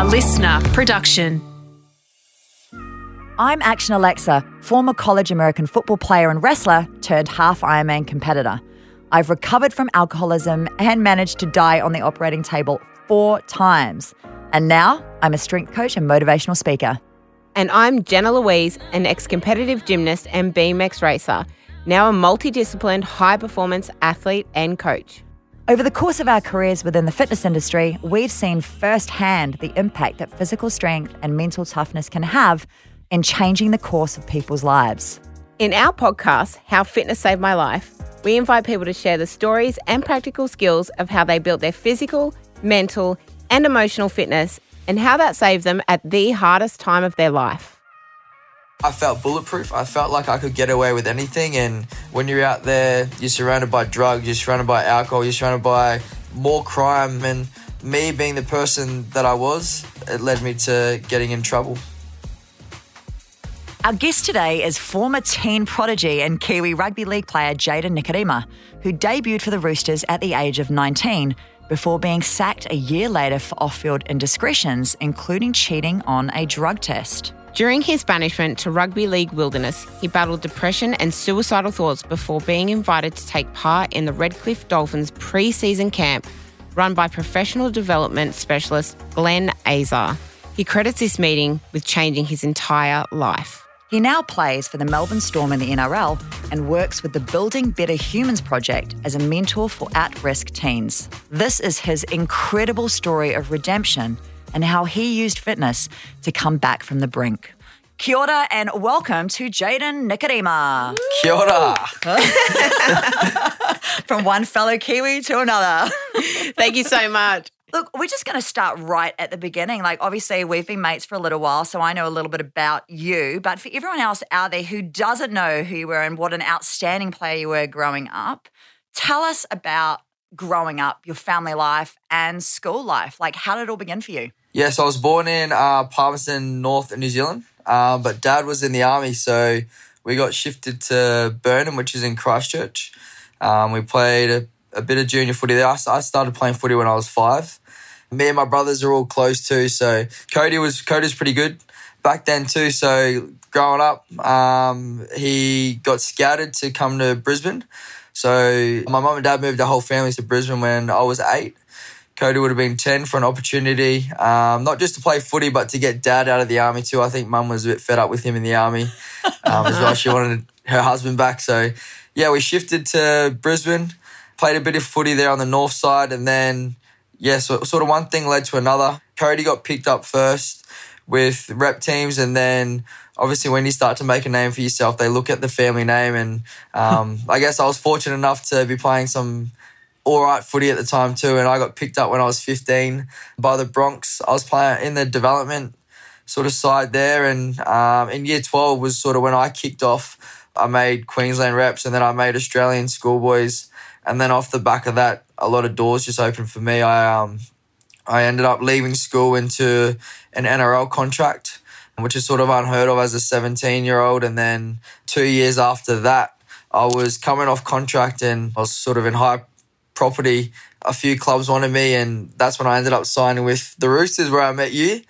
A listener production. I'm Action Alexa, former college American football player and wrestler turned half Ironman competitor. I've recovered from alcoholism and managed to die on the operating table four times. And now I'm a strength coach and motivational speaker. And I'm Jenna Louise, an ex competitive gymnast and BMX racer, now a multidisciplined high performance athlete and coach. Over the course of our careers within the fitness industry, we've seen firsthand the impact that physical strength and mental toughness can have in changing the course of people's lives. In our podcast, How Fitness Saved My Life, we invite people to share the stories and practical skills of how they built their physical, mental, and emotional fitness and how that saved them at the hardest time of their life. I felt bulletproof. I felt like I could get away with anything. And when you're out there, you're surrounded by drugs, you're surrounded by alcohol, you're surrounded by more crime. And me being the person that I was, it led me to getting in trouble. Our guest today is former teen prodigy and Kiwi rugby league player Jayden Nikorima, who debuted for the Roosters at the age of 19 before being sacked a year later for off field indiscretions, including cheating on a drug test. During his banishment to rugby league wilderness, he battled depression and suicidal thoughts before being invited to take part in the Redcliffe Dolphins pre season camp run by professional development specialist Glenn Azar. He credits this meeting with changing his entire life. He now plays for the Melbourne Storm in the NRL and works with the Building Better Humans project as a mentor for at risk teens. This is his incredible story of redemption and how he used fitness to come back from the brink. Kia ora and welcome to Jayden Nikorima. Kia ora. from one fellow Kiwi to another. Thank you so much. Look, we're just going to start right at the beginning. Like, obviously, we've been mates for a little while, so I know a little bit about you. But for everyone else out there who doesn't know who you were and what an outstanding player you were growing up, tell us about growing up, your family life, and school life. Like, how did it all begin for you? Yes, I was born in uh, Palmerston, North in New Zealand, uh, but dad was in the army, so we got shifted to Burnham, which is in Christchurch. Um, we played a, a, bit of junior footy there. I, I started playing footy when I was five. Me and my brothers are all close too, so Cody was Cody's pretty good back then too. So growing up, um, he got scouted to come to Brisbane. So my mum and dad moved the whole family to Brisbane when I was eight. Cody would have been 10 for an opportunity, um, not just to play footy, but to get dad out of the army too. I think mum was a bit fed up with him in the army um, as well. She wanted her husband back. So, yeah, we shifted to Brisbane, played a bit of footy there on the north side. And then, yeah, so sort of one thing led to another. Cody got picked up first with rep teams. And then obviously, when you start to make a name for yourself, they look at the family name. And um, I guess I was fortunate enough to be playing some all right footy at the time too, and I got picked up when I was 15 by the Broncos. I was playing in the development sort of side there, and um, in year 12 was sort of when I kicked off. I made Queensland reps, and then I made Australian schoolboys, and then off the back of that, a lot of doors just opened for me. I um, I ended up leaving school into an NRL contract, which is sort of unheard of as a 17 year old, and then two years after that. I was coming off contract and I was sort of in high property. A few clubs wanted me, and that's when I ended up signing with the Roosters, where I met you.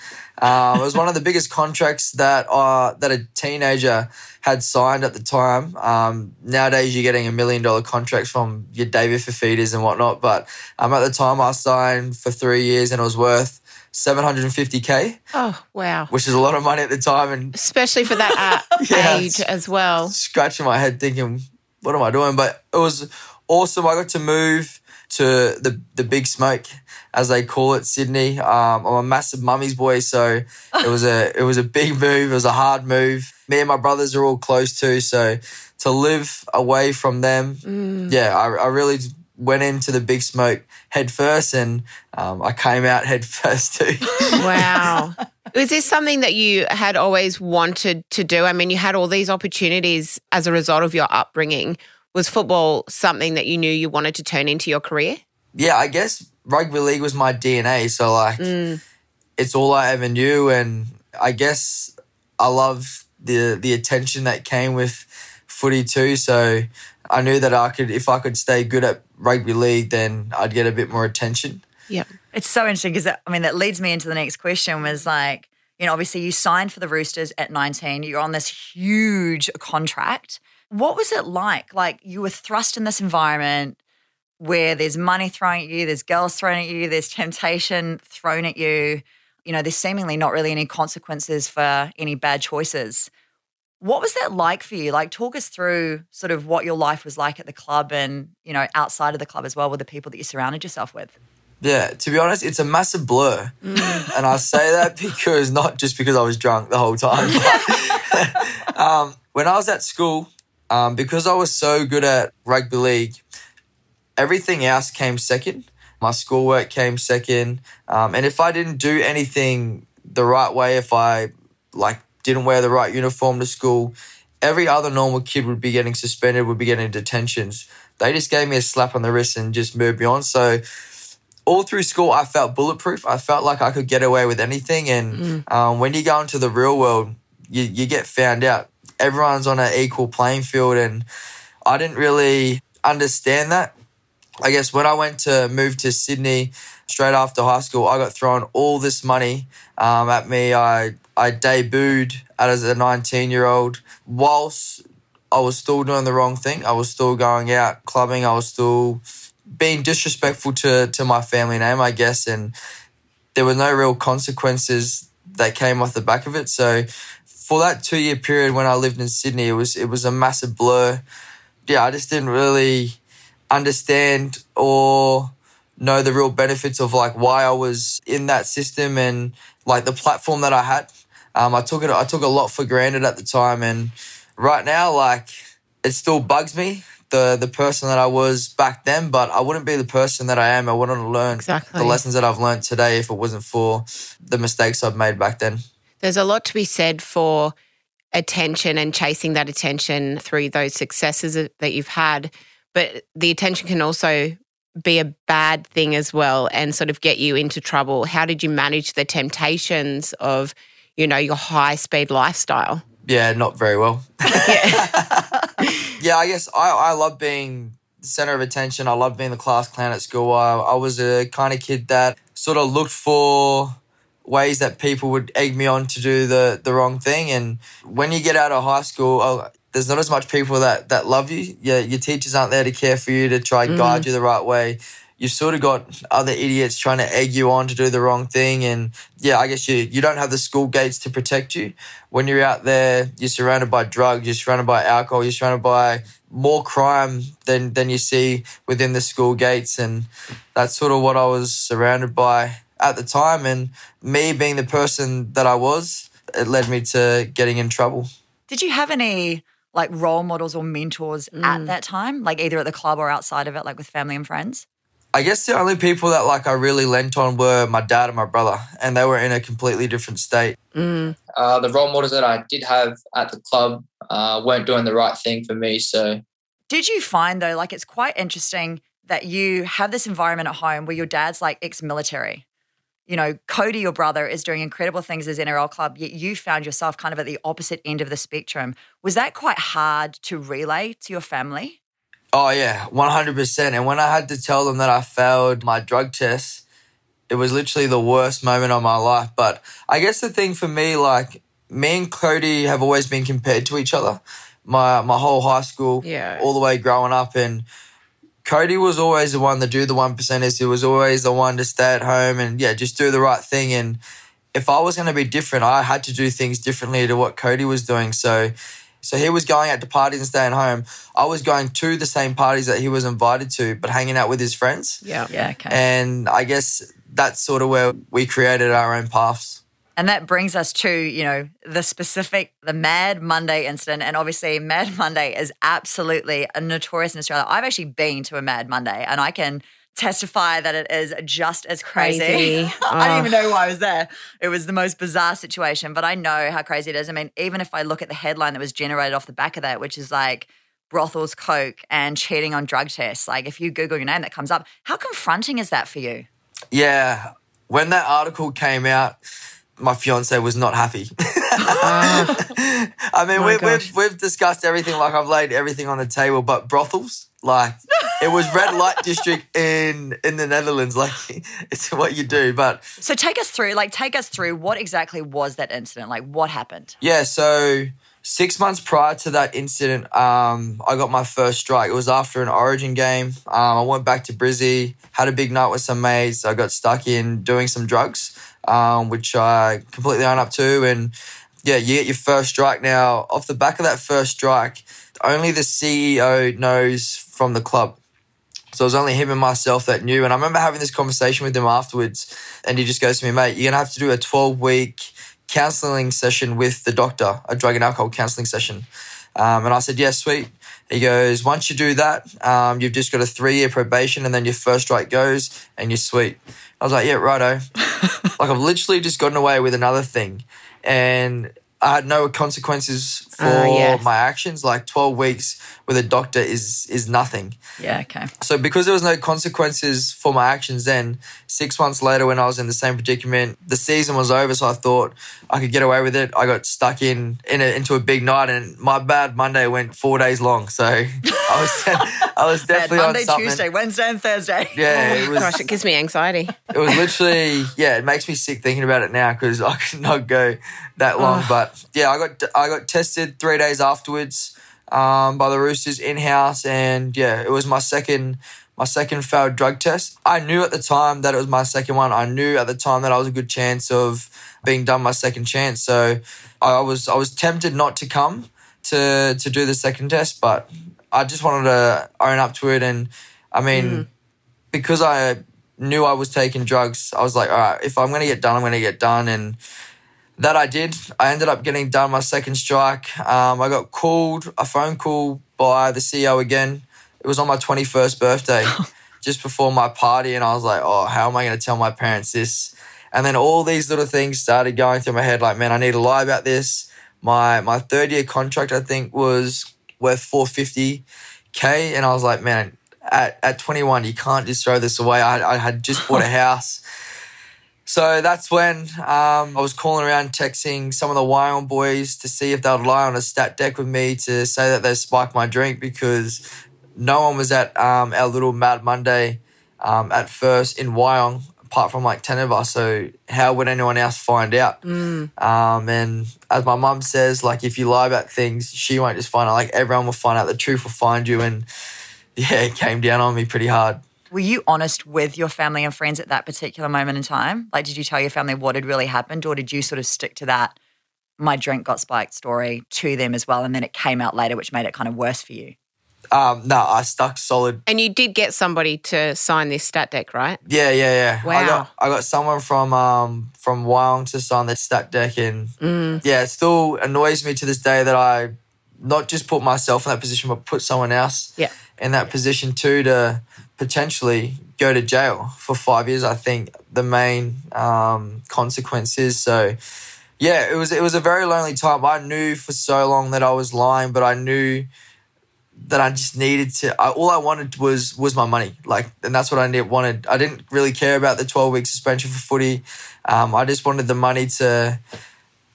Um, it was one of the biggest contracts that uh, that a teenager had signed at the time. Um, nowadays, you're getting a million dollar contracts from your David Fifitas and whatnot, but um, at the time, I signed for three years, and it was worth 750k. Oh wow! Which is a lot of money at the time, and especially for that uh, yeah, age as well. Scratching my head, thinking, "What am I doing?" But it was awesome. I got to move to the the big smoke, as they call it, Sydney. Um, I'm a massive mummy's boy, so it was a it was a big move. It was a hard move. Me and my brothers are all close too, so to live away from them, mm. yeah, I, I really went into the big smoke head first, and um, I came out head first too. wow. Was this something that you had always wanted to do? I mean, you had all these opportunities as a result of your upbringing was football something that you knew you wanted to turn into your career? Yeah, I guess rugby league was my DNA. So, like, mm. it's all I ever knew. And I guess I love the, the attention that came with footy too. So, I knew that I could, if I could stay good at rugby league, then I'd get a bit more attention. Yeah. It's so interesting because I mean that leads me into the next question was like, you know, obviously you signed for the Roosters at 19. You're on this huge contract. What was it like? Like you were thrust in this environment where there's money thrown at you, there's girls thrown at you, there's temptation thrown at you. You know, there's seemingly not really any consequences for any bad choices. What was that like for you? Like, talk us through sort of what your life was like at the club and, you know, outside of the club as well with the people that you surrounded yourself with. Yeah, to be honest, it's a massive blur. and I say that because not just because I was drunk the whole time. But, um, when I was at school, um, because I was so good at rugby league, everything else came second. My schoolwork came second. Um, and if I didn't do anything the right way, if I like didn't wear the right uniform to school, every other normal kid would be getting suspended, would be getting detentions. They just gave me a slap on the wrist and just moved me on. So all through school, I felt bulletproof. I felt like I could get away with anything. And um, when you go into the real world, you, you get found out. Everyone's on an equal playing field. And I didn't really understand that. I guess when I went to move to Sydney straight after high school, I got thrown all this money um, at me. I, I debuted as a 19 year old whilst I was still doing the wrong thing. I was still going out clubbing. I was still being disrespectful to to my family name, I guess, and there were no real consequences that came off the back of it. So for that two year period when I lived in Sydney, it was it was a massive blur. Yeah, I just didn't really understand or know the real benefits of like why I was in that system and like the platform that I had. Um, I took it. I took a lot for granted at the time, and right now, like it still bugs me the the person that I was back then, but I wouldn't be the person that I am. I wouldn't have learned Exactly. the lessons that I've learned today if it wasn't for the mistakes I've made back then. There's a lot to be said for attention and chasing that attention through those successes that you've had. But the attention can also be a bad thing as well and sort of get you into trouble. How did you manage the temptations of, you know, your high speed lifestyle? Yeah, not very well. Yeah. yeah, I guess I, I love being the center of attention. I love being the class clown at school. I, I was a kind of kid that sort of looked for ways that people would egg me on to do the, the wrong thing. And when you get out of high school, oh, there's not as much people that, that love you. Your, your teachers aren't there to care for you, to try and guide mm-hmm. you the right way. You've sort of got other idiots trying to egg you on to do the wrong thing. And yeah, I guess you, you don't have the school gates to protect you. When you're out there, you're surrounded by drugs, you're surrounded by alcohol, you're surrounded by more crime than, than you see within the school gates. And that's sort of what I was surrounded by at the time. And me being the person that I was, it led me to getting in trouble. Did you have any like role models or mentors at that time, like either at the club or outside of it, like with family and friends? I guess the only people that like I really lent on were my dad and my brother, and they were in a completely different state. Mm. Uh, the role models that I did have at the club uh, weren't doing the right thing for me. So Did you find though, like it's quite interesting that you have this environment at home where your dad's like ex military? You know, Cody, your brother, is doing incredible things as NRL club, yet you found yourself kind of at the opposite end of the spectrum. Was that quite hard to relay to your family? Oh yeah, one hundred percent. And when I had to tell them that I failed my drug test, it was literally the worst moment of my life. But I guess the thing for me, like me and Cody have always been compared to each other. My my whole high school, Yeah. all the way growing up, and Cody was always the one to do the one percenters. He was always the one to stay at home and yeah, just do the right thing. And if I was going to be different, I had to do things differently to what Cody was doing. So, so he was going out to parties and staying home. I was going to the same parties that he was invited to, but hanging out with his friends. Yeah. Yeah, okay. And I guess that's sort of where we created our own paths. And that brings us to, you know, the specific, the Mad Monday incident. And obviously, Mad Monday is absolutely a notorious in Australia. I've actually been to a Mad Monday and I can testify that it is just as crazy. Crazy. I didn't Oh. even know why I was there. It was the most bizarre situation, but I know how crazy it is. I mean, even if I look at the headline that was generated off the back of that, which is like, brothels, coke, and cheating on drug tests. Like, if you Google your name, that comes up. How confronting is that for you? Yeah. When that article came out, my fiance was not happy. I mean, we, gosh. we've we've discussed everything. Like I've laid everything on the table, but brothels, like it was red light district in in the Netherlands. Like it's what you do. But So take us through, like, take us through what exactly was that incident? Like, what happened? yeah, so six months prior to that incident, um, I got my first strike. It was after an Origin game. Um, I went back to Brizzy, had a big night with some mates. I got stuck in doing some drugs, um, which I completely own up to. And yeah, you get your first strike. Now, off the back of that first strike, only the CEO knows from the club. So it was only him and myself that knew. And I remember having this conversation with him afterwards. And he just goes to me, mate, you're going to have to do a 12 week counseling session with the doctor, a drug and alcohol counseling session. Um, and I said, yeah, sweet. He goes, once you do that, um, you've just got a three year probation and then your first strike goes and you're sweet. I was like, yeah, righto. like I've literally just gotten away with another thing. And I had no consequences for Ah, yes. my actions. Like 12 weeks with a doctor is is nothing. Yeah, okay. So because there was no consequences for my actions then, six months later when I was in the same predicament, the season was over. So I thought I could get away with it. I got stuck in, in a, into a big night and my bad Monday went four days long. So I was I was Bad definitely Monday, on something. Tuesday, Wednesday, and Thursday. Yeah, it was Gosh, it gives me anxiety. it was literally yeah it makes me sick thinking about it now because i could not go that long but yeah i got i got tested three days afterwards um, by the roosters in-house and yeah it was my second my second failed drug test. I knew at the time that it was my second one. I knew at the time that i was a good chance of being done my second chance. So i was i was tempted not to come to to do the second test but i just wanted to own up to it. And i mean because I knew I was taking drugs, I was like, all right, if I'm going to get done, I'm going to get done. And that I did. I ended up getting done my second strike. Um, I got called, a phone call by the CEO again. It was on my 21st birthday, just before my party. And I was like, oh, how am I going to tell my parents this? And then all these little things started going through my head like, man, I need to lie about this. My, my third year contract, I think, was worth 450K. And I was like, man, at, at 21, you can't just throw this away. I, I had just bought a house. So that's when um, I was calling around, texting some of the Wyong boys to see if they would lie on a stat dec with me to say that they spiked my drink because no one was at um, our little Mad Monday um, at first in Wyong, apart from like 10 of us. So how would anyone else find out? Um, and as my mum says, like if you lie about things, she won't just find out. Like everyone will find out. The truth will find you. And yeah, it came down on me pretty hard. Were you honest with your family and friends at that particular moment in time? Like, did you tell your family what had really happened, or did you sort of stick to that my drink got spiked story to them as well? And then it came out later, which made it kind of worse for you. Um, no, I stuck solid. And you did get somebody to sign this stat dec, right? Yeah, yeah, yeah. Wow. I got I got someone from um from Wyong to sign the stat dec, and yeah, it still annoys me to this day that I not just put myself in that position, but put someone else Yeah. in that position too to potentially go to jail for five years. I think the main um, consequence is so. Yeah, it was it was a very lonely time. I knew for so long that I was lying, but I knew that I just needed to. I, all I wanted was was my money, like, and that's what I need, wanted. I didn't really care about the twelve week suspension for footy. Um, I just wanted the money to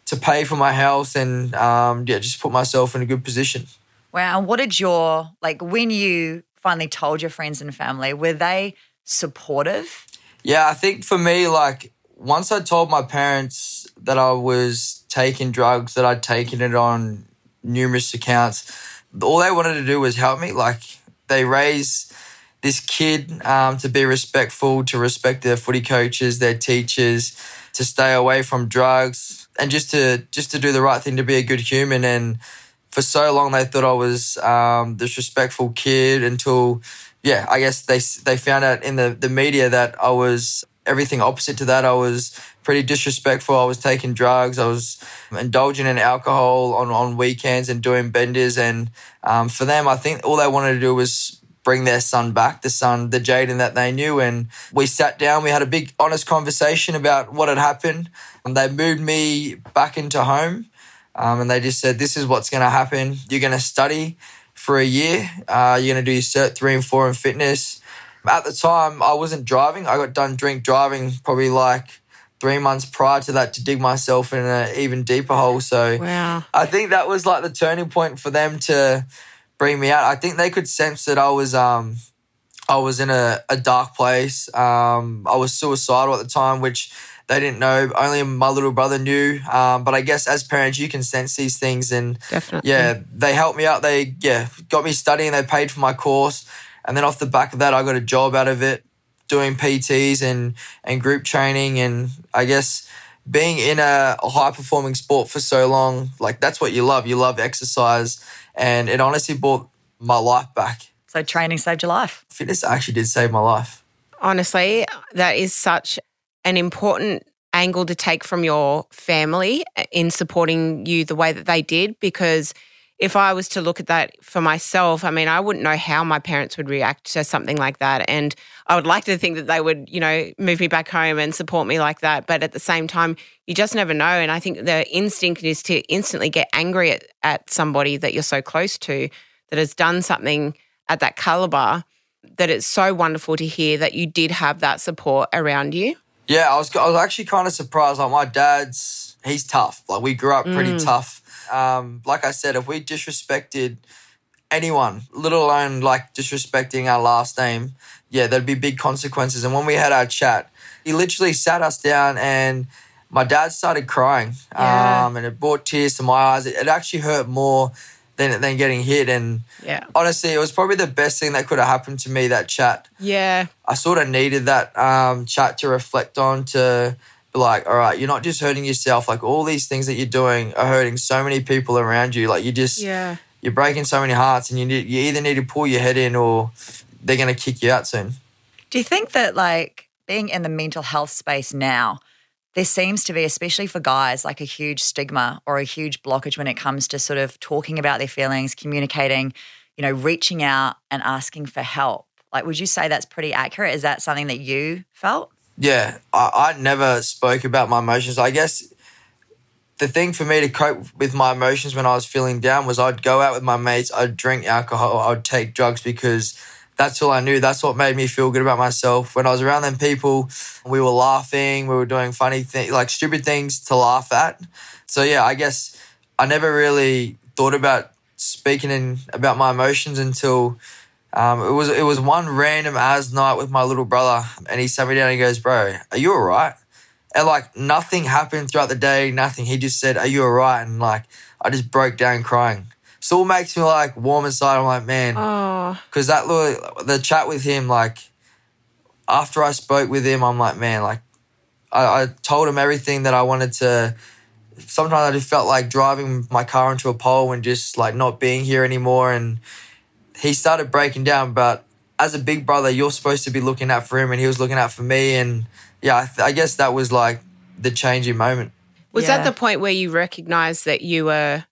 to pay for my health and um, yeah, just put myself in a good position. Wow. And what did your, like, when you finally told your friends and family, were they supportive? Yeah, I think for me, like once I told my parents that I was taking drugs, that I'd taken it on numerous accounts, all they wanted to do was help me. Like they raised this kid um, to be respectful, to respect their footy coaches, their teachers, to stay away from drugs, and just to just to do the right thing, to be a good human. And for so long, they thought I was um, this respectful kid until yeah, I guess they they found out in the the media that I was everything opposite to that. I was pretty disrespectful. I was taking drugs. I was indulging in alcohol on on weekends and doing benders. And um, for them, I think all they wanted to do was bring their son back, the son, the Jayden that they knew. And we sat down. We had a big, honest conversation about what had happened. And they moved me back into home. Um, and they just said, "This is what's going to happen. You're going to study." for a year. Uh, you're going to do your cert three and four in fitness. At the time, I wasn't driving. I got done drink driving probably like three months prior to that to dig myself in an even deeper hole. So Wow. I think that was like the turning point for them to bring me out. I think they could sense that I was um I was in a, a dark place. Um, I was suicidal at the time, which they didn't know. Only my little brother knew. Um, but I guess as parents, you can sense these things. And Definitely. yeah, they helped me out. They yeah got me studying. They paid for my course, and then off the back of that, I got a job out of it, doing PTs and and group training. And I guess being in a, a high performing sport for so long, like that's what you love. You love exercise, and it honestly brought my life back. So training saved your life. Fitness actually did save my life. honestly, that is such an important angle to take from your family uh, in supporting you the way that they did. Because if I was to look at that for myself, I mean, I wouldn't know how my parents would react to something like that. And I would like to think that they would, you know, move me back home and support me like that. But at the same time, you just never know. And I think the instinct is to instantly get angry at, at somebody that you're so close to that has done something at that caliber that it's so wonderful to hear that you did have that support around you. Yeah, I was I was actually kind of surprised. Like my dad's, he's tough. Like we grew up pretty tough. Um, like I said, if we disrespected anyone, let alone like disrespecting our last name, yeah, there'd be big consequences. And when we had our chat, he literally sat us down and my dad started crying. Yeah. Um, and it brought tears to my eyes. It, it actually hurt more than than getting hit. And Yeah. honestly, it was probably the best thing that could have happened to me. That chat. Yeah. I sort of needed that um, chat to reflect on to be like, all right, you're not just hurting yourself. Like all these things that you're doing are hurting so many people around you. Like you just Yeah. you're breaking so many hearts, and you need, you either need to pull your head in or they're gonna kick you out soon. Do you think that like being in the mental health space now, there seems to be, especially for guys, like a huge stigma or a huge blockage when it comes to sort of talking about their feelings, communicating, you know, reaching out and asking for help. Like, would you say that's pretty accurate? Is that something that you felt? Yeah, I, I never spoke about my emotions. I guess the thing for me to cope with my emotions when I was feeling down was I'd go out with my mates, I'd drink alcohol, I'd take drugs because that's all I knew. That's what made me feel good about myself. When I was around them people, we were laughing, we were doing funny things, like stupid things to laugh at. So yeah, I guess I never really thought about speaking in about my emotions until um, it was it was one random as night with my little brother, and he sat me down and he goes, "Bro, are you alright?" And like nothing happened throughout the day, nothing. He just said, "Are you alright?" And like I just broke down crying. Still makes me like warm inside. I'm like, man, because that little the chat with him, like after I spoke with him, I'm like, man, like I, I told him everything that I wanted to. Sometimes I just felt like driving my car into a pole and just like not being here anymore. And he started breaking down. But as a big brother, you're supposed to be looking out for him, and he was looking out for me. And yeah, I, th- I guess that was like the changing moment. was Yeah. that the point where you recognized that you were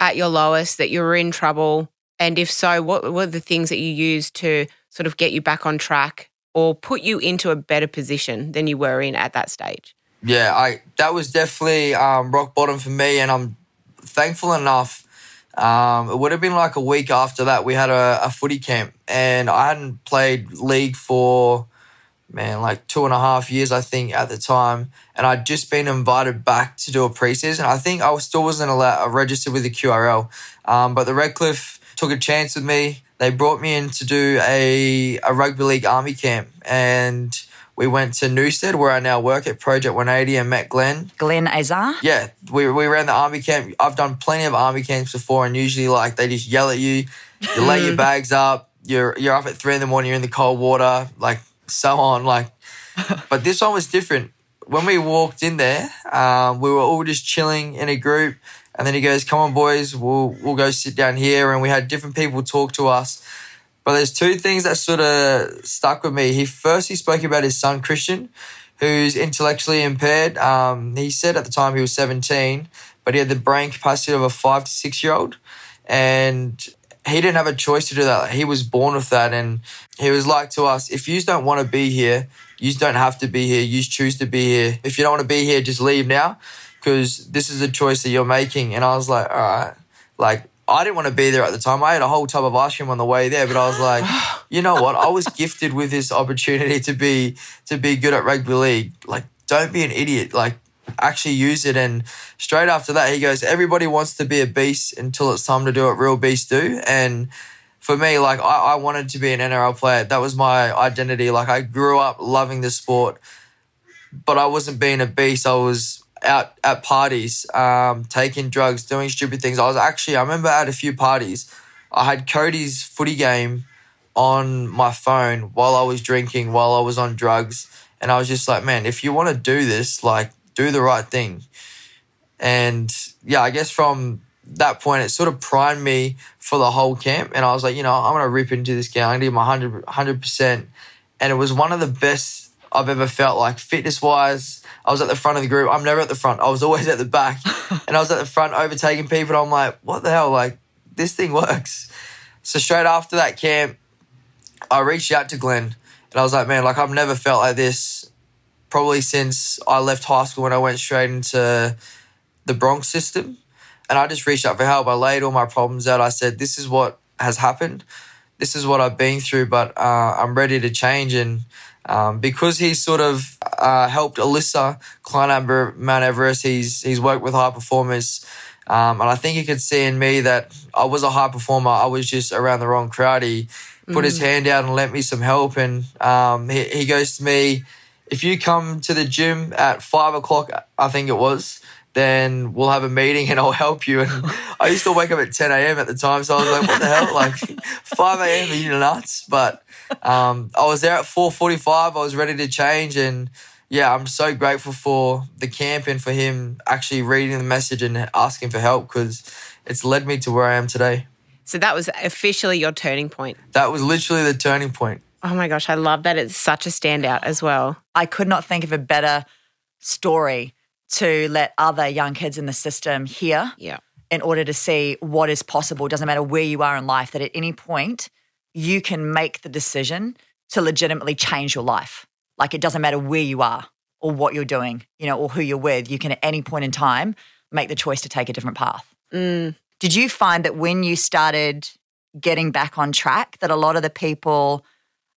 at your lowest, that you were in trouble? And if so, what were the things that you used to sort of get you back on track or put you into a better position than you were in at that stage? yeah, I that was definitely um, rock bottom for me, and I'm thankful enough. Um, it would have been like a week after that we had a, a footy camp, and I hadn't played league for man like two and a half years, I think, at the time, and I'd just been invited back to do a preseason. I think I still wasn't allowed registered with the QRL, um, but the Redcliffe took a chance with me. They brought me in to do a, a rugby league army camp, and we went to Newstead, where I now work at Project 180, and met Glenn. Glenn Azar? Yeah, we, we ran the army camp. I've done plenty of army camps before, and usually like they just yell at you, you lay your bags up, you're you're up at three in the morning, you're in the cold water, like so on. Like, but this one was different. When we walked in there, um, we were all just chilling in a group, and then he goes, "Come on, boys, we'll we'll go sit down here." And we had different people talk to us. But there's two things that sort of stuck with me. He first he spoke about his son Christian, who's intellectually impaired. Um, he said at the time he was 17, but he had the brain capacity of a five to six year old, and he didn't have a choice to do that. He was born with that, and he was like to us, "If you don't want to be here, you don't have to be here. You choose to be here. If you don't want to be here, just leave now, because this is a choice that you're making." And I was like, "All right," like. I didn't want to be there at the time. I had a whole tub of ice cream on the way there, but I was like, you know what? I was gifted with this opportunity to be to be good at rugby league. Like, don't be an idiot. Like, actually use it. And straight after that, he goes, everybody wants to be a beast until it's time to do what real beasts do. And for me, like I, I wanted to be an NRL player. That was my identity. Like I grew up loving the sport, but I wasn't being a beast. I was out at parties, um, taking drugs, doing stupid things. I was actually, I remember at a few parties, I had Cody's footy game on my phone while I was drinking, while I was on drugs. And I was just like, man, if you want to do this, like, do the right thing. And yeah, I guess from that point, it sort of primed me for the whole camp. And I was like, you know, I'm going to rip into this game. I'm going to give my 100, 100%. And it was one of the best I've ever felt like fitness wise. I was at the front of the group. I'm never at the front. I was always at the back. and I was at the front overtaking people. And I'm like, what the hell? Like, this thing works. So straight after that camp, I reached out to Glenn and I was like, man, like I've never felt like this probably since I left high school when I went straight into the Broncos system. And I just reached out for help. I laid all my problems out. I said, this is what has happened. This is what I've been through, but uh, I'm ready to change. And um, because he's sort of uh, helped Alyssa climb Mount Everest, he's, he's worked with high performers. Um, and I think he could see in me that I was a high performer. I was just around the wrong crowd. He put his hand out and lent me some help. And um, he, he goes to me, if you come to the gym at five o'clock, I think it was, then we'll have a meeting and I'll help you. And I used to wake up at 10 a.m. at the time. So I was like, what the hell? Like 5 a.m. Are you nuts? But um, I was there at 4.45. I was ready to change. And yeah, I'm so grateful for the camp and for him actually reading the message and asking for help because it's led me to where I am today. So that was officially your turning point. That was literally the turning point. Oh my gosh, I love that. It's such a standout as well. I could not think of a better story to let other young kids in the system hear Yeah. in order to see what is possible. Doesn't matter where you are in life, that at any point you can make the decision to legitimately change your life. Like it doesn't matter where you are or what you're doing, you know, or who you're with. You can at any point in time make the choice to take a different path. Mm. Did you find that when you started getting back on track, that a lot of the people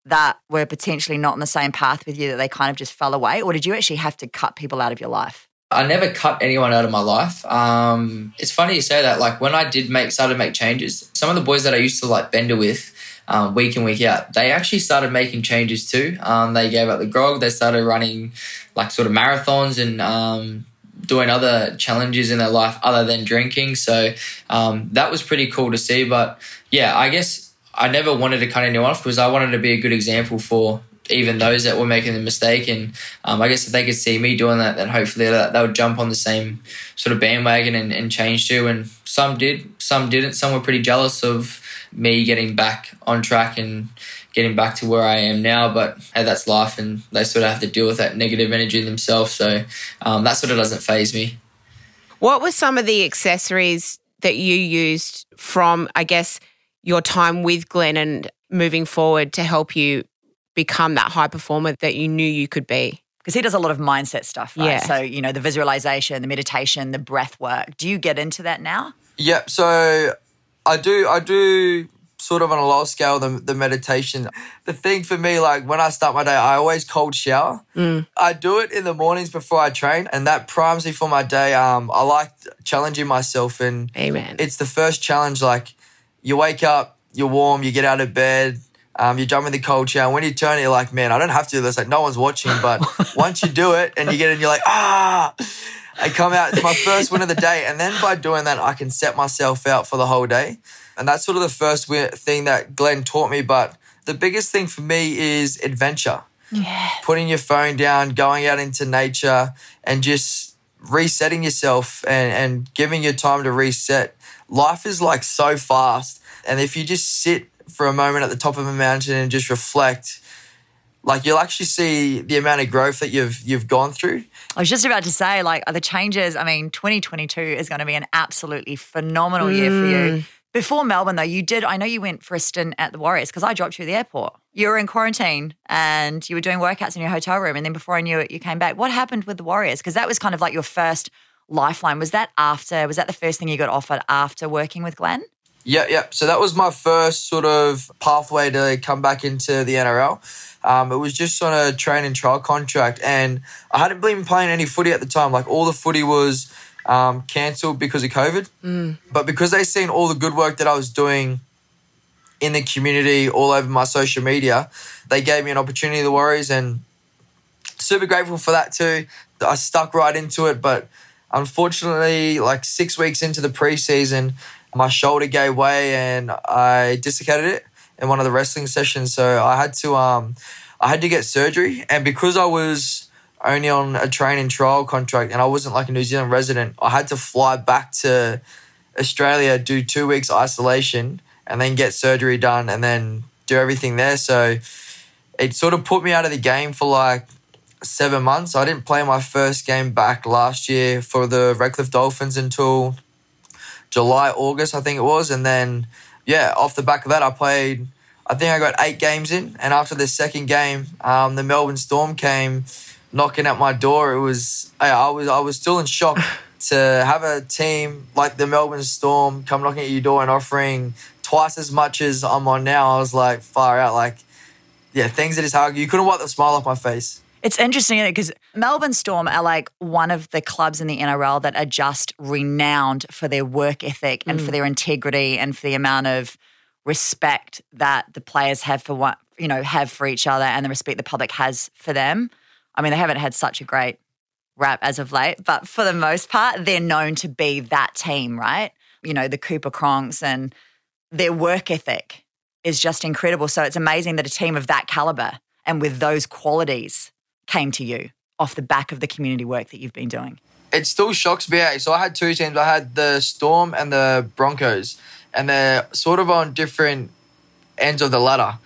that were potentially not on the same path with you, that they kind of just fell away? Or did you actually have to cut people out of your life? I never cut anyone out of my life. Um, it's funny you say that. Like when I did make started to make changes, some of the boys that I used to like bender with, um, week in week out, they actually started making changes too. Um, they gave up the grog. They started running like sort of marathons and um, doing other challenges in their life other than drinking. So um, that was pretty cool to see. But yeah, I guess I never wanted to cut anyone off because I wanted to be a good example for even those that were making the mistake. And um, I guess if they could see me doing that, then hopefully that they would jump on the same sort of bandwagon and, and change too. And some did, some didn't. Some were pretty jealous of me getting back on track and getting back to where I am now. But hey, that's life, and they sort of have to deal with that negative energy themselves. So um, that sort of doesn't phase me. What were some of the accessories that you used from, I guess, your time with Glenn and moving forward to help you become that high performer that you knew you could be? Because he does a lot of mindset stuff, right? Yeah. So, you know, the visualization, the meditation, the breath work. Do you get into that now? Yep. So I do. I do sort of on a lower scale the, the meditation. The thing for me, like when I start my day, I always cold shower. I do it in the mornings before I train, and that primes me for my day. Um, I like challenging myself, and Amen. it's the first challenge. Like you wake up, you're warm, you get out of bed. Um, you jump in the cold shower. When you turn it, you're like, man, I don't have to do this. Like, no one's watching. But once you do it and you get in, you're like, ah, I come out. It's my first win of the day. And then by doing that, I can set myself out for the whole day. And that's sort of the first thing that Glenn taught me. But the biggest thing for me is adventure. yeah. Putting your phone down, going out into nature, and just resetting yourself and, and giving your time to reset. Life is like so fast. And if you just sit for a moment at the top of a mountain and just reflect, like you'll actually see the amount of growth that you've you've gone through. I was just about to say, like, are the changes? I mean, 2022 is going to be an absolutely phenomenal year for you. Mm. Before Melbourne, though, you did, I know you went for a stint at the Warriors because I dropped you at the airport. You were in quarantine and you were doing workouts in your hotel room. And then before I knew it, you came back. What happened with the Warriors? Because that was kind of like your first lifeline. Was that after, was that the first thing you got offered after working with Glenn? Yeah, yeah. So that was my first sort of pathway to come back into the NRL. Um, it was just on a train and trial contract, and I hadn't been playing any footy at the time. Like all the footy was um, cancelled because of COVID. But because they seen all the good work that I was doing in the community, all over my social media. They gave me an opportunity, the Warriors, and super grateful for that too. I stuck right into it, but unfortunately, like six weeks into the preseason, my shoulder gave way and I dislocated it in one of the wrestling sessions. So I had to um I had to get surgery, and because I was only on a training trial contract and I wasn't like a New Zealand resident, I had to fly back to Australia, do two weeks isolation, and then get surgery done, and then do everything there. So it sort of put me out of the game for like seven months. I didn't play my first game back last year for the Redcliffe Dolphins until July, August, I think it was. And then, yeah, off the back of that, I played, I think I got eight games in. And after the second game, um, the Melbourne Storm came knocking at my door. It was, I was, I was still in shock to have a team like the Melbourne Storm come knocking at your door and offering twice as much as I'm on now. I was like, far out. Like, yeah, things that is hard. You couldn't wipe the smile off my face. It's interesting because Melbourne Storm are like one of the clubs in the NRL that are just renowned for their work ethic and for mm. their integrity and for the amount of respect that the players have for what you know have for each other and the respect the public has for them. I mean, they haven't had such a great rap as of late, but for the most part, they're known to be that team, right? You know, the Cooper Cronks and their work ethic is just incredible. So it's amazing that a team of that caliber and with those qualities came to you off the back of the community work that you've been doing. it still shocks me. So I had two teams. I had the Storm and the Broncos, and they're sort of on different ends of the ladder.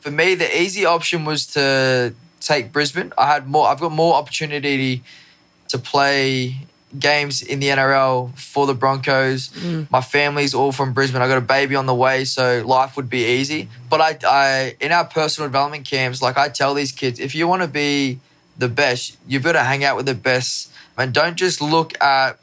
For me, the easy option was to take Brisbane. I had more. I've got more opportunity to play games in the NRL for the Broncos. My family's all from Brisbane. I got a baby on the way, so life would be easy. But I, I in our personal development camps, like I tell these kids, if you want to be the best, you've got to hang out with the best, and don't just look at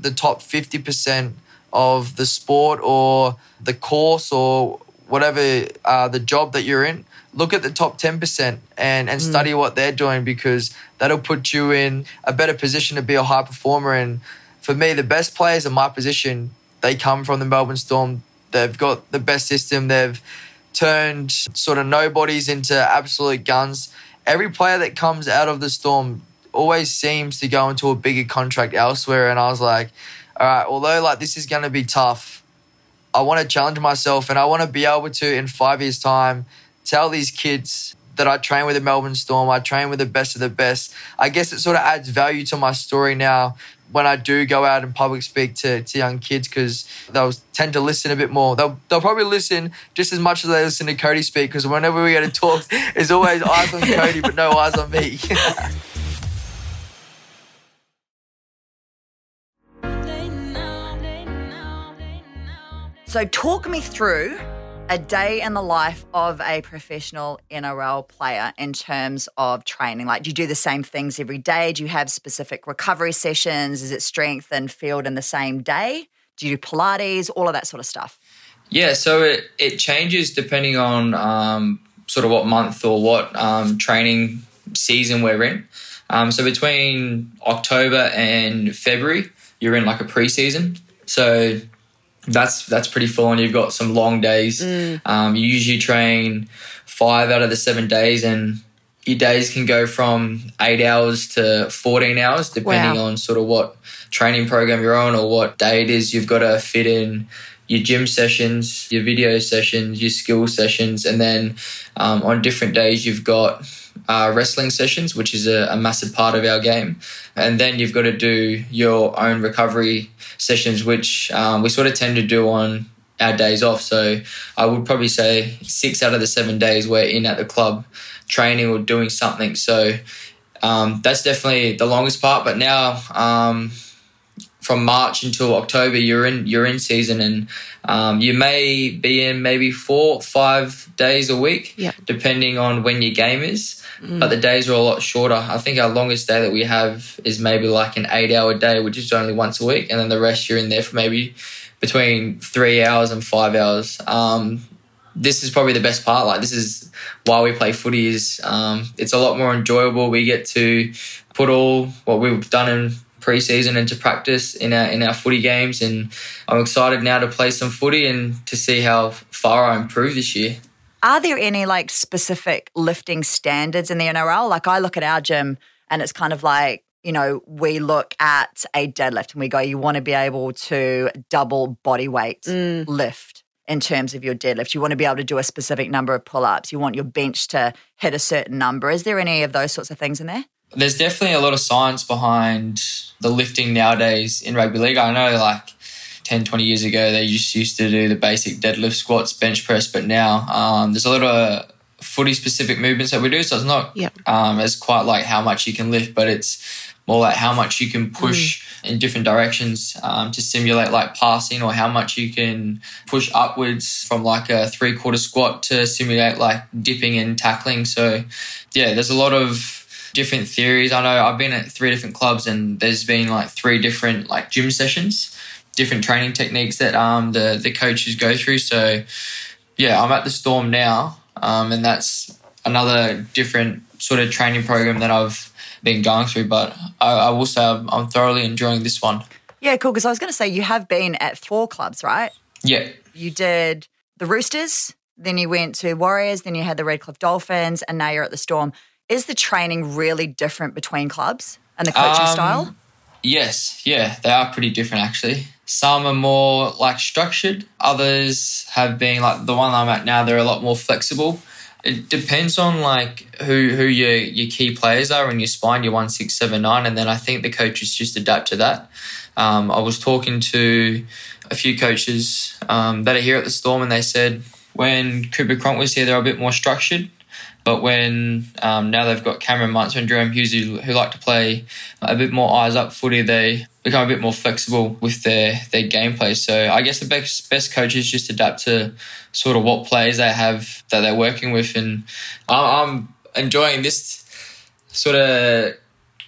the top fifty percent of the sport or the course or whatever uh, the job that you're in. Look at the top ten percent and and mm. study what they're doing because that'll put you in a better position to be a high performer. And for me, the best players in my position, they come from the Melbourne Storm. They've got the best system. They've turned sort of nobodies into absolute guns. Every player that comes out of the Storm always seems to go into a bigger contract elsewhere. And I was like, all right, although like this is going to be tough, I want to challenge myself and I want to be able to, in five years' time, tell these kids that I train with the Melbourne Storm, I train with the best of the best. I guess it sort of adds value to my story now when I do go out and public speak to, to young kids because they'll tend to listen a bit more. They'll, they'll probably listen just as much as they listen to Cody speak because whenever we go to talk, there's always eyes on Cody but no eyes on me. So, talk me through a day in the life of a professional NRL player in terms of training. Like, do you do the same things every day? Do you have specific recovery sessions? Is it strength and field in the same day? Do you do Pilates? All of that sort of stuff. Yeah, so it, it changes depending on um, sort of what month or what um, training season we're in. Um, so between October and February, you're in like a preseason. So that's that's pretty full on. You've got some long days. Um, you usually train five out of the seven days, and your days can go from eight hours to 14 hours, depending Wow. on sort of what training program you're on or what day it is. You've got to fit in your gym sessions, your video sessions, your skill sessions, and then um, on different days you've got uh, wrestling sessions, which is a, a massive part of our game, and then you've got to do your own recovery sessions, which um, we sort of tend to do on our days off. So I would probably say six out of the seven days we're in at the club training or doing something. So um, that's definitely the longest part. But now, um, from March until October, you're in you're in season, and um, you may be in maybe four five days a week, depending on when your game is. But the days are a lot shorter. I think our longest day that we have is maybe like an eight hour day, which is only once a week, and then the rest you're in there for maybe between three hours and five hours. Um, this is probably the best part. Like this is why we play footy. Is um, it's a lot more enjoyable. We get to put all what we've done in pre-season and to practice in our in our footy games and I'm excited now to play some footy and to see how far I improve this year. Are there any like specific lifting standards in the NRL? Like I look at our gym and it's kind of like, you know, we look at a deadlift and we go, you want to be able to double body weight mm. lift in terms of your deadlift. You want to be able to do a specific number of pull ups. You want your bench to hit a certain number. Is there any of those sorts of things in there? There's definitely a lot of science behind the lifting nowadays in rugby league. I know like 10, 20 years ago, they just used to do the basic deadlift, squats, bench press, but now um, there's a lot of footy specific movements that we do. So it's not Yep. um, as quite like how much you can lift, but it's more like how much you can push in different directions um, to simulate like passing or how much you can push upwards from like a three quarter squat to simulate like dipping and tackling. So, yeah, there's a lot of different theories. I know I've been at three different clubs and there's been like three different like gym sessions, different training techniques that um, the, the coaches go through. So, yeah, I'm at the Storm now, um, and that's another different sort of training program that I've been going through. But I, I will say I'm, I'm thoroughly enjoying this one. Yeah, cool. Because I was going to say you have been at four clubs, right? Yeah, You did the Roosters, then you went to Warriors, then you had the Redcliffe Dolphins, and now you're at the Storm. Is the training really different between clubs and the coaching Um, style? Yes, yeah, they are pretty different actually. Some are more like structured, others have been like the one I'm at now, they're a lot more flexible. It depends on like who who your your key players are and your spine, your one six seven nine, and then I think the coaches just adapt to that. Um, I was talking to a few coaches um, that are here at the Storm, and they said when Cooper Cronk was here, they were a bit more structured. But when um, now they've got Cameron Munster and Jahrome Hughes who, who like to play a bit more eyes up footy, they become a bit more flexible with their their gameplay. So I guess the best best coaches just adapt to sort of what players they have that they're working with, and I'm, I'm enjoying this sort of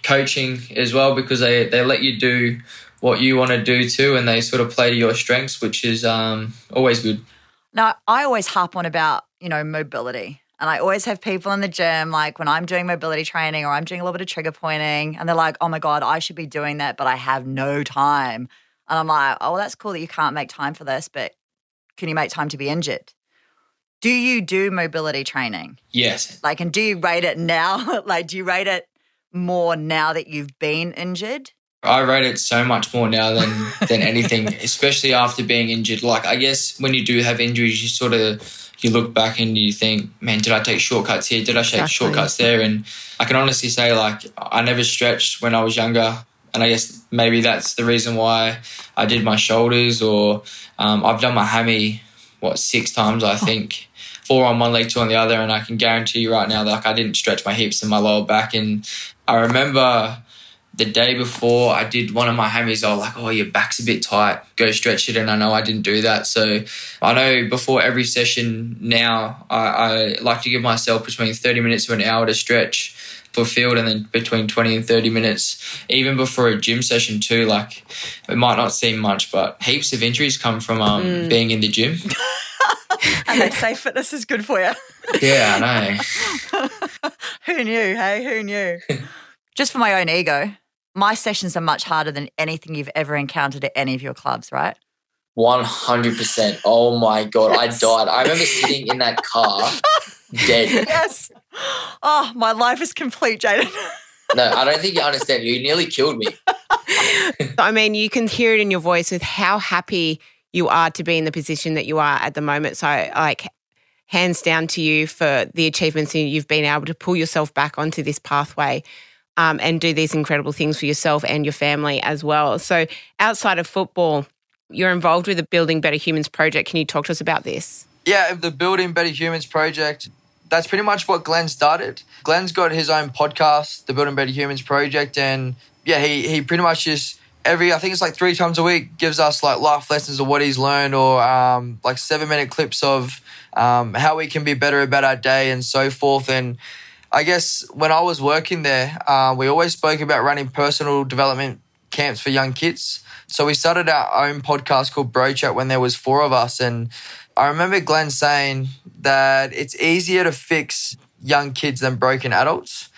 coaching as well because they they let you do what you want to do too, and they sort of play to your strengths, which is um, always good. Now, I always harp on about, you know, mobility. And I always have people in the gym, like when I'm doing mobility training or I'm doing a little bit of trigger pointing, and they're like, oh my God, I should be doing that, but I have no time. And I'm like, oh, that's cool that you can't make time for this, but can you make time to be injured? Do you do mobility training? Yes, Like, and do you rate it now? like, do you rate it more now that you've been injured? I rate it so much more now than than anything, especially after being injured. Like I guess when you do have injuries, you sort of you look back and you think, man, did I take shortcuts here? Did I take Exactly. shortcuts there? And I can honestly say, like, I never stretched when I was younger. And I guess maybe that's the reason why I did my shoulders or um, I've done my hammy, what, six times, I think. Four on one leg, two on the other. And I can guarantee you right now, like, I didn't stretch my hips and my lower back. And I remember the day before I did one of my hammies, I was like, oh, your back's a bit tight. Go stretch it. And I know I didn't do that. So I know before every session now, I, I like to give myself between 30 minutes to an hour to stretch for field and then between 20 and 30 minutes, even before a gym session too. Like it might not seem much, but heaps of injuries come from um, being in the gym. And they say fitness is good for you. yeah, I know. Who knew? Hey, who knew? Just for my own ego, my sessions are much harder than anything you've ever encountered at any of your clubs, right? 100%. Oh my God. I died. I remember sitting in that car dead. Yes. Oh, my life is complete, Jayden. No, I don't think you understand. You nearly killed me. I mean, you can hear it in your voice with how happy you are to be in the position that you are at the moment. So, like, hands down to you for the achievements and you've been able to pull yourself back onto this pathway um, and do these incredible things for yourself and your family as well. So, outside of football, you're involved with the Building Better Humans project. Can you talk to us about this? Yeah, the Building Better Humans project, that's pretty much what Glenn started. Glenn's got his own podcast, the Building Better Humans project, and yeah, he, he pretty much just every, I think it's like three times a week, gives us like life lessons of what he's learned or um, like seven minute clips of um, how we can be better about our day and so forth. And I guess when I was working there, uh, we always spoke about running personal development camps for young kids. So we started our own podcast called Bro Chat when there was four of us, and I remember Glenn saying that it's easier to fix young kids than broken adults.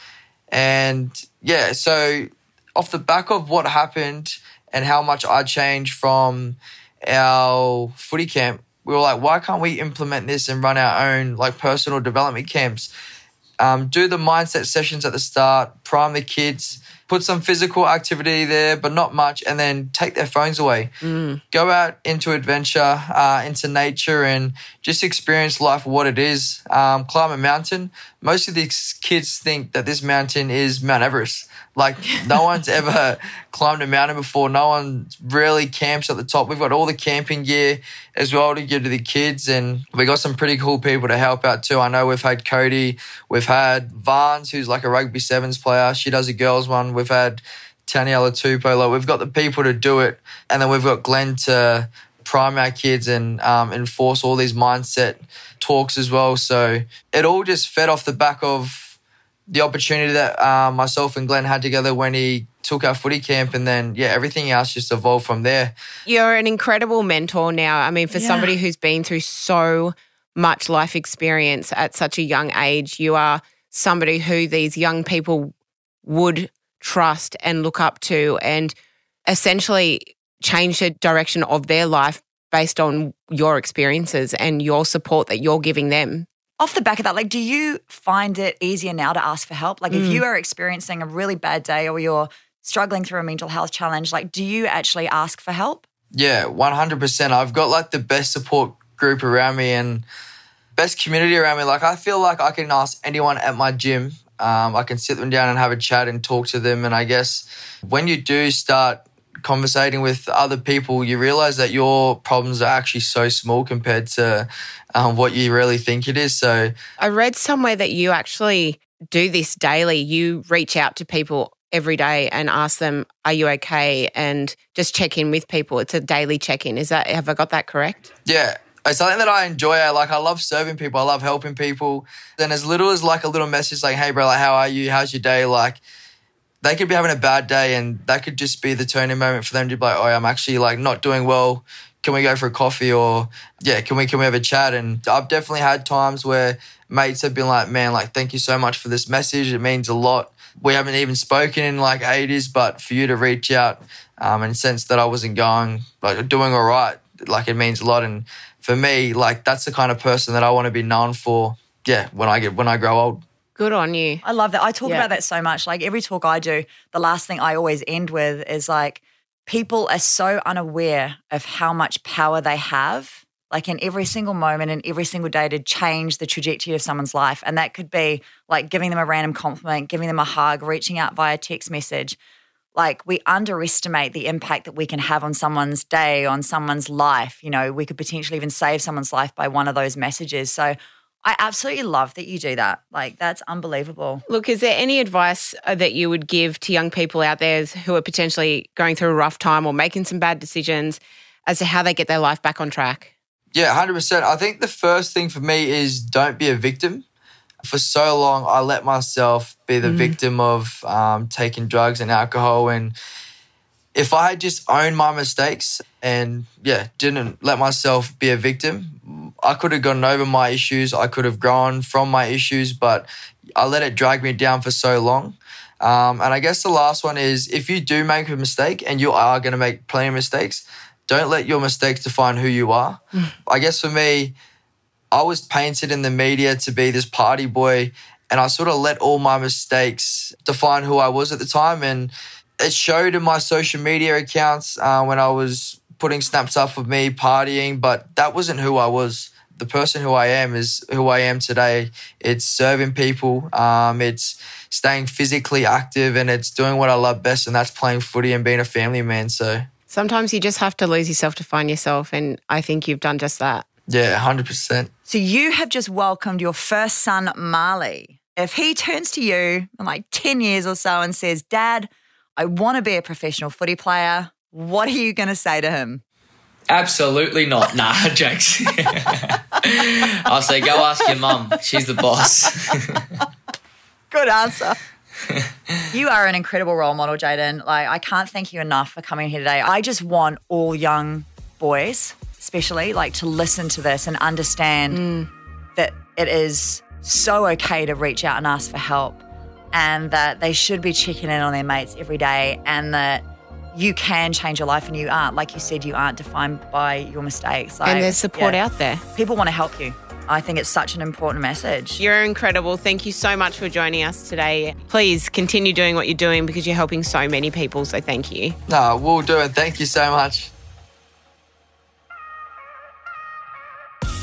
And yeah, so off the back of what happened and how much I changed from our footy camp, we were like, why can't we implement this and run our own like personal development camps? Um, do the mindset sessions at the start, prime the kids, put some physical activity there, but not much, and then take their phones away. Go out into adventure, uh, into nature, and just experience life for what it is. Um, climb a mountain. Most of these kids think that this mountain is Mount Everest. Like no one's ever climbed a mountain before. No one really camps at the top. We've got all the camping gear as well to give to the kids, and we got some pretty cool people to help out too. I know we've had Cody, we've had Vans, who's like a rugby sevens player. She does a girls one. We've had Taniela Tupou. Like we've got the people to do it, and then we've got Glenn to prime our kids and um, enforce all these mindset talks as well. So it all just fed off the back of the opportunity that uh, myself and Glenn had together when he took our footy camp, and then yeah, everything else just evolved from there. You're an incredible mentor now. I mean, for Yeah. somebody who's been through so much life experience at such a young age, you are somebody who these young people would trust and look up to and essentially change the direction of their life based on your experiences and your support that you're giving them. Off the back of that, like, do you find it easier now to ask for help? Like, if Mm. you are experiencing a really bad day or you're struggling through a mental health challenge, like, do you actually ask for help? Yeah, one hundred percent. I've got like the best support group around me and best community around me. Like I feel like I can ask anyone at my gym. Um, I can sit them down and have a chat and talk to them. And I guess when you do start conversating with other people, you realize that your problems are actually so small compared to um, what you really think it is. So I read somewhere that you actually do this daily. You reach out to people every day and ask them, "Are you okay?" and just check in with people. It's a daily check-in. Is that have I got that correct? Yeah. It's something that I enjoy. I like I love serving people. I love helping people. Then as little as like a little message like, hey bro, like how are you? How's your day? Like they could be having a bad day and that could just be the turning moment for them to be like, Oh, I'm actually like not doing well. Can we go for a coffee or yeah, can we can we have a chat? And I've definitely had times where mates have been like, Man, like thank you so much for this message. It means a lot. We haven't even spoken in like ages, but for you to reach out um, and sense that I wasn't going like doing all right, like it means a lot. And for me, like that's the kind of person that I want to be known for. Yeah, when I get when I grow old. Good on you. I love that. I talk Yeah. about that so much. Like every talk I do, the last thing I always end with is like, people are so unaware of how much power they have, like in every single moment and every single day to change the trajectory of someone's life. And that could be like giving them a random compliment, giving them a hug, reaching out via text message. Like we underestimate the impact that we can have on someone's day, on someone's life. You know, we could potentially even save someone's life by one of those messages. So I absolutely love that you do that. Like that's unbelievable. Look, is there any advice uh, that you would give to young people out there who are potentially going through a rough time or making some bad decisions as to how they get their life back on track? Yeah, hundred percent. I think the first thing for me is don't be a victim. For so long, I let myself be the victim of um, taking drugs and alcohol, and if I had just owned my mistakes and yeah, didn't let myself be a victim, I could have gotten over my issues. I could have grown from my issues, but I let it drag me down for so long. Um, and I guess the last one is if you do make a mistake, and you are going to make plenty of mistakes, don't let your mistakes define who you are. I guess for me, I was painted in the media to be this party boy, and I sort of let all my mistakes define who I was at the time. And it showed in my social media accounts uh, when I was putting snaps up of me partying, but that wasn't who I was. The person who I am is who I am today. It's serving people, um, it's staying physically active, and it's doing what I love best, and that's playing footy and being a family man. So, Sometimes you just have to lose yourself to find yourself. And I think you've done just that. yeah, 100%. So you have just welcomed your first son, Marley. If he turns to you in like 10 years or so and says, Dad, I want to be a professional footy player, what are you going to say to him? Absolutely not. Nah, jokes. I'll say, go ask your mum. She's the boss. Good answer. you are an incredible role model, Jayden. Like, I can't thank you enough for coming here today. I just want all young boys, especially, like to listen to this and understand mm. that it is so okay to reach out and ask for help. and that they should be checking in on their mates every day and that you can change your life and you aren't. Like you said, you aren't defined by your mistakes. Like, and there's support yeah, out there. People want to help you. I think it's such an important message. You're incredible. Thank you so much for joining us today. Please continue doing what you're doing because you're helping so many people. So thank you. No, we'll do it. Thank you so much.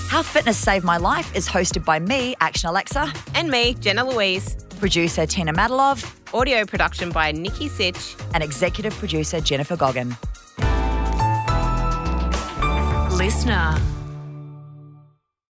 How Fitness Saved My Life is hosted by me, Action Alexa, And me, Jenna Louise. Producer Tina Madalov, Audio production by Nikki Sitch. and executive producer Jennifer Goggin. Listener.